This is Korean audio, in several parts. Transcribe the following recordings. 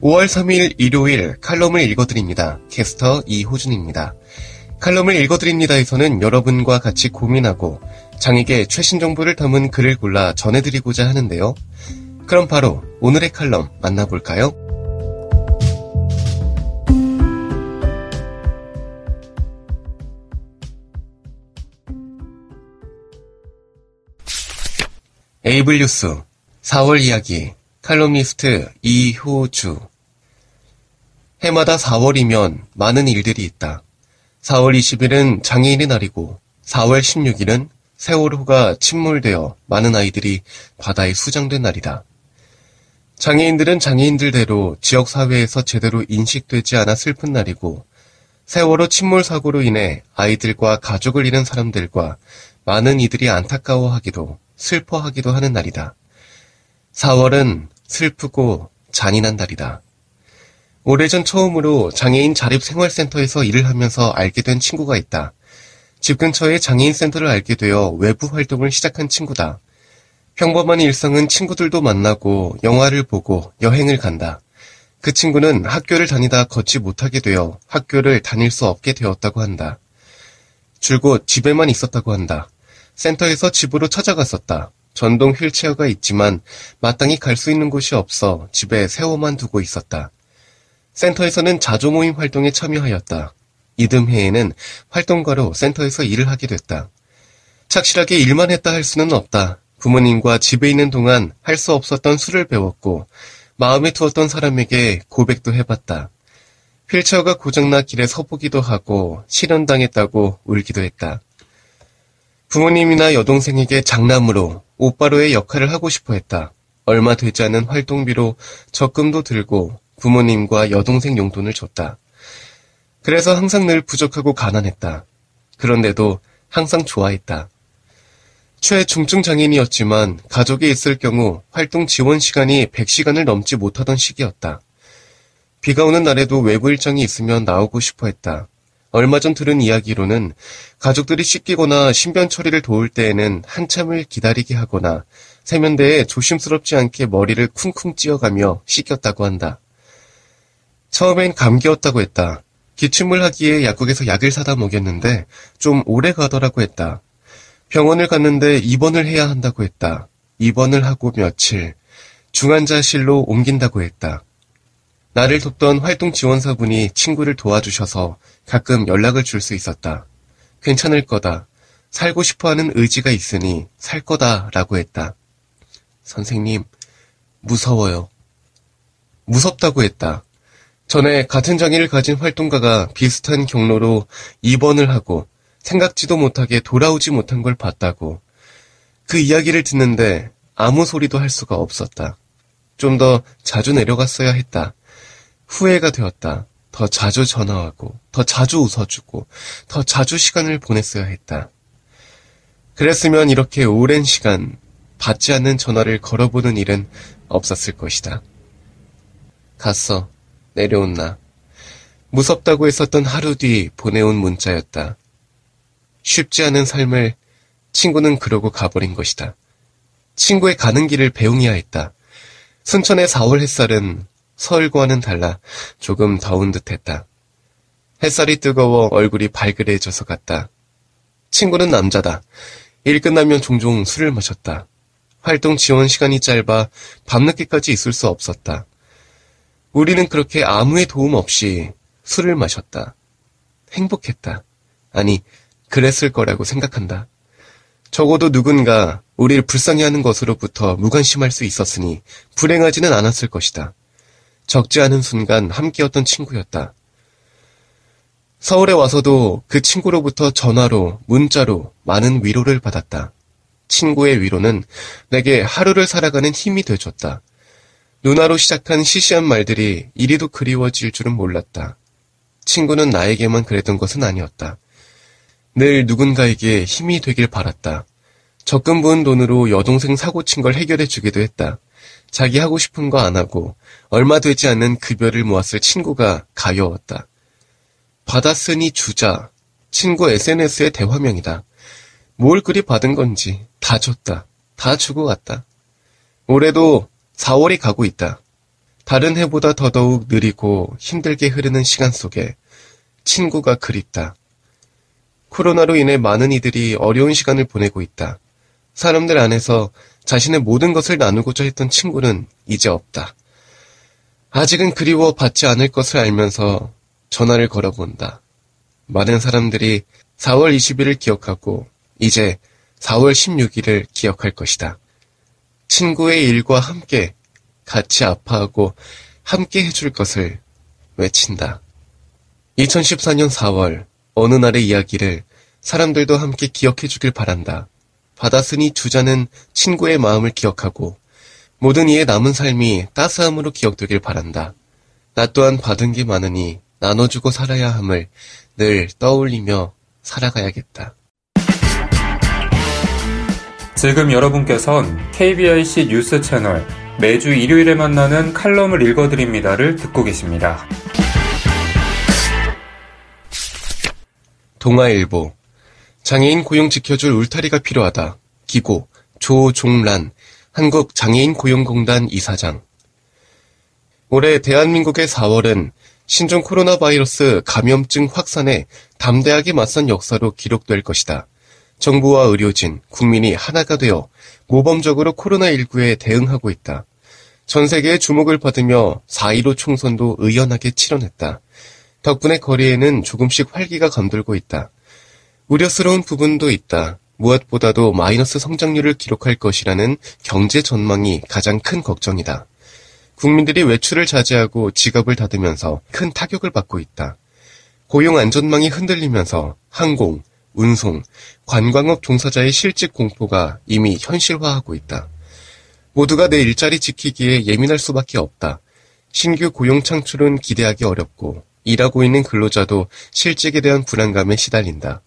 5월 3일 일요일 칼럼을 읽어드립니다. 캐스터 이호준입니다. 칼럼을 읽어드립니다에서는 여러분과 같이 고민하고 장에게 최신 정보를 담은 글을 골라 전해드리고자 하는데요. 그럼 바로 오늘의 칼럼 만나볼까요? 에이블 뉴스 4월 이야기 칼럼니스트 이효주 해마다 4월이면 많은 일들이 있다. 4월 20일은 장애인의 날이고 4월 16일은 세월호가 침몰되어 많은 아이들이 바다에 수장된 날이다. 장애인들은 장애인들대로 지역사회에서 제대로 인식되지 않아 슬픈 날이고 세월호 침몰 사고로 인해 아이들과 가족을 잃은 사람들과 많은 이들이 안타까워하기도 슬퍼하기도 하는 날이다. 4월은 슬프고 잔인한 달이다. 오래전 처음으로 장애인 자립생활센터에서 일을 하면서 알게 된 친구가 있다. 집 근처에 장애인 센터를 알게 되어 외부 활동을 시작한 친구다. 평범한 일상은 친구들도 만나고 영화를 보고 여행을 간다. 그 친구는 학교를 다니다 걷지 못하게 되어 학교를 다닐 수 없게 되었다고 한다. 줄곧 집에만 있었다고 한다. 센터에서 집으로 찾아갔었다. 전동 휠체어가 있지만 마땅히 갈 수 있는 곳이 없어 집에 세워만 두고 있었다. 센터에서는 자조 모임 활동에 참여하였다. 이듬해에는 활동가로 센터에서 일을 하게 됐다. 착실하게 일만 했다 할 수는 없다. 부모님과 집에 있는 동안 할 수 없었던 술을 배웠고 마음에 두었던 사람에게 고백도 해봤다. 휠체어가 고장나 길에 서보기도 하고 실현당했다고 울기도 했다. 부모님이나 여동생에게 장남으로 오빠로의 역할을 하고 싶어 했다. 얼마 되지 않은 활동비로 적금도 들고 부모님과 여동생 용돈을 줬다. 그래서 항상 늘 부족하고 가난했다. 그런데도 항상 좋아했다. 최중증 장애인이었지만 가족이 있을 경우 활동 지원 시간이 100시간을 넘지 못하던 시기였다. 비가 오는 날에도 외부 일정이 있으면 나오고 싶어 했다. 얼마 전 들은 이야기로는 가족들이 씻기거나 신변 처리를 도울 때에는 한참을 기다리게 하거나 세면대에 조심스럽지 않게 머리를 쿵쿵 찧어가며 씻겼다고 한다. 처음엔 감기였다고 했다. 기침을 하기에 약국에서 약을 사다 먹였는데 좀 오래 가더라고 했다. 병원을 갔는데 입원을 해야 한다고 했다. 입원을 하고 며칠 중환자실로 옮긴다고 했다. 나를 돕던 활동 지원사분이 친구를 도와주셔서 가끔 연락을 줄 수 있었다. 괜찮을 거다. 살고 싶어 하는 의지가 있으니 살 거다. 라고 했다. 선생님, 무서워요. 무섭다고 했다. 전에 같은 장애를 가진 활동가가 비슷한 경로로 입원을 하고 생각지도 못하게 돌아오지 못한 걸 봤다고. 그 이야기를 듣는데 아무 소리도 할 수가 없었다. 좀 더 자주 내려갔어야 했다. 후회가 되었다. 더 자주 전화하고, 더 자주 웃어주고, 더 자주 시간을 보냈어야 했다. 그랬으면 이렇게 오랜 시간 받지 않는 전화를 걸어보는 일은 없었을 것이다. 갔어. 내려온 나. 무섭다고 했었던 하루 뒤 보내온 문자였다. 쉽지 않은 삶을 친구는 그러고 가버린 것이다. 친구의 가는 길을 배웅해야 했다. 순천의 4월 햇살은 서울과는 달라 조금 더운 듯 했다. 햇살이 뜨거워 얼굴이 발그레해져서 갔다. 친구는 남자다. 일 끝나면 종종 술을 마셨다. 활동 지원 시간이 짧아 밤늦게까지 있을 수 없었다. 우리는 그렇게 아무의 도움 없이 술을 마셨다. 행복했다. 아니, 그랬을 거라고 생각한다. 적어도 누군가 우리를 불쌍히 하는 것으로부터 무관심할 수 있었으니 불행하지는 않았을 것이다. 적지 않은 순간 함께였던 친구였다. 서울에 와서도 그 친구로부터 전화로, 문자로 많은 위로를 받았다. 친구의 위로는 내게 하루를 살아가는 힘이 되어줬다. 누나로 시작한 시시한 말들이 이리도 그리워질 줄은 몰랐다. 친구는 나에게만 그랬던 것은 아니었다. 늘 누군가에게 힘이 되길 바랐다. 적금 부은 돈으로 여동생 사고 친 걸 해결해 주기도 했다. 자기 하고 싶은 거 안 하고 얼마 되지 않는 급여를 모았을 친구가 가여웠다. 받았으니 주자. 친구 SNS의 대화명이다. 뭘 그리 받은 건지 다 줬다. 다 주고 갔다. 올해도 4월이 가고 있다. 다른 해보다 더더욱 느리고 힘들게 흐르는 시간 속에 친구가 그립다. 코로나로 인해 많은 이들이 어려운 시간을 보내고 있다. 사람들 안에서 자신의 모든 것을 나누고자 했던 친구는 이제 없다. 아직은 그리워 받지 않을 것을 알면서 전화를 걸어본다. 많은 사람들이 4월 20일을 기억하고 이제 4월 16일을 기억할 것이다. 친구의 일과 함께 같이 아파하고 함께 해줄 것을 외친다. 2014년 4월 어느 날의 이야기를 사람들도 함께 기억해 주길 바란다. 받았으니 주자는 친구의 마음을 기억하고 모든 이의 남은 삶이 따스함으로 기억되길 바란다. 나 또한 받은 게 많으니 나눠주고 살아야 함을 늘 떠올리며 살아가야겠다. 지금 여러분께선 KBIC 뉴스 채널 매주 일요일에 만나는 칼럼을 읽어드립니다를 듣고 계십니다. 동아일보 장애인 고용 지켜줄 울타리가 필요하다. 기고 조종란 한국 장애인 고용공단 이사장 올해 대한민국의 4월은 신종 코로나 바이러스 감염증 확산에 담대하게 맞선 역사로 기록될 것이다. 정부와 의료진, 국민이 하나가 되어 모범적으로 코로나19에 대응하고 있다. 전 세계의 주목을 받으며 4.15 총선도 의연하게 치러냈다. 덕분에 거리에는 조금씩 활기가 감돌고 있다. 우려스러운 부분도 있다. 무엇보다도 마이너스 성장률을 기록할 것이라는 경제 전망이 가장 큰 걱정이다. 국민들이 외출을 자제하고 지갑을 닫으면서 큰 타격을 받고 있다. 고용 안전망이 흔들리면서 항공, 운송, 관광업 종사자의 실직 공포가 이미 현실화하고 있다. 모두가 내 일자리 지키기에 예민할 수밖에 없다. 신규 고용 창출은 기대하기 어렵고 일하고 있는 근로자도 실직에 대한 불안감에 시달린다.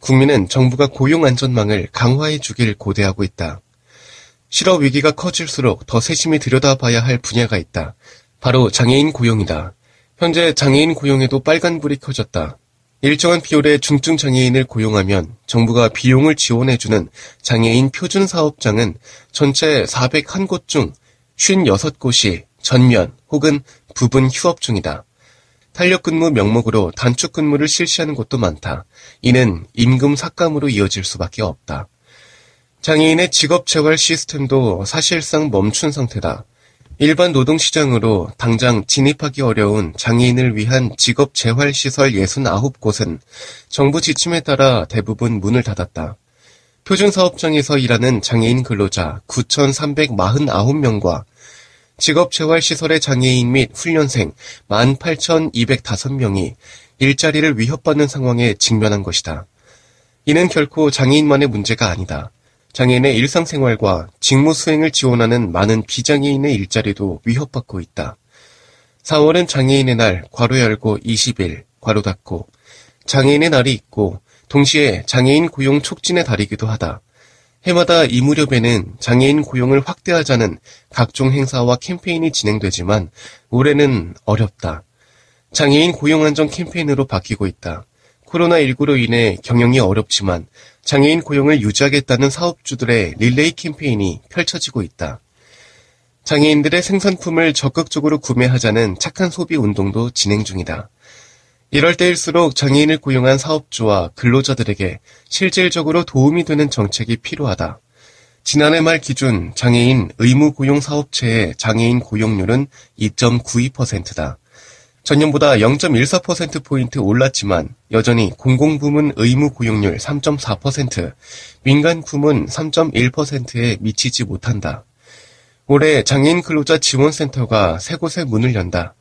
국민은 정부가 고용 안전망을 강화해 주길 고대하고 있다. 실업 위기가 커질수록 더 세심히 들여다봐야 할 분야가 있다. 바로 장애인 고용이다. 현재 장애인 고용에도 빨간불이 켜졌다. 일정한 비율의 중증 장애인을 고용하면 정부가 비용을 지원해주는 장애인 표준 사업장은 전체 401곳 중 56곳이 전면 혹은 부분 휴업 중이다. 탄력 근무 명목으로 단축 근무를 실시하는 곳도 많다. 이는 임금 삭감으로 이어질 수밖에 없다. 장애인의 직업 재활 시스템도 사실상 멈춘 상태다. 일반 노동시장으로 당장 진입하기 어려운 장애인을 위한 직업재활시설 69곳은 정부 지침에 따라 대부분 문을 닫았다. 표준사업장에서 일하는 장애인 근로자 9,349명과 직업재활시설의 장애인 및 훈련생 18,205명이 일자리를 위협받는 상황에 직면한 것이다. 이는 결코 장애인만의 문제가 아니다. 장애인의 일상생활과 직무 수행을 지원하는 많은 비장애인의 일자리도 위협받고 있다. 4월은 장애인의 날, 괄호 열고 20일, 괄호 닫고, 장애인의 날이 있고, 동시에 장애인 고용 촉진의 달이기도 하다. 해마다 이 무렵에는 장애인 고용을 확대하자는 각종 행사와 캠페인이 진행되지만 올해는 어렵다. 장애인 고용 안정 캠페인으로 바뀌고 있다. 코로나19로 인해 경영이 어렵지만 장애인 고용을 유지하겠다는 사업주들의 릴레이 캠페인이 펼쳐지고 있다. 장애인들의 생산품을 적극적으로 구매하자는 착한 소비 운동도 진행 중이다. 이럴 때일수록 장애인을 고용한 사업주와 근로자들에게 실질적으로 도움이 되는 정책이 필요하다. 지난해 말 기준 장애인 의무 고용 사업체의 장애인 고용률은 2.92%다. 전년보다 0.14%포인트 올랐지만 여전히 공공부문 의무 고용률 3.4%, 민간 부문 3.1%에 미치지 못한다. 올해 장애인 근로자 지원센터가 세 곳에 문을 연다.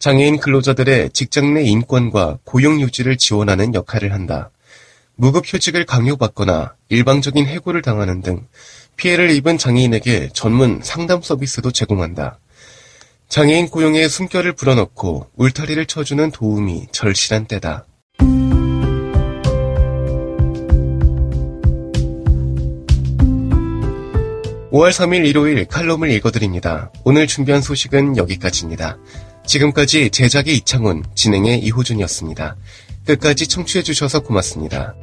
장애인 근로자들의 직장 내 인권과 고용 유지를 지원하는 역할을 한다. 무급 휴직을 강요받거나 일방적인 해고를 당하는 등 피해를 입은 장애인에게 전문 상담 서비스도 제공한다. 장애인 고용에 숨결을 불어넣고 울타리를 쳐주는 도움이 절실한 때다. 5월 3일 일요일 칼럼을 읽어드립니다. 오늘 준비한 소식은 여기까지입니다. 지금까지 제작의 이창훈, 진행의 이호준이었습니다. 끝까지 청취해주셔서 고맙습니다.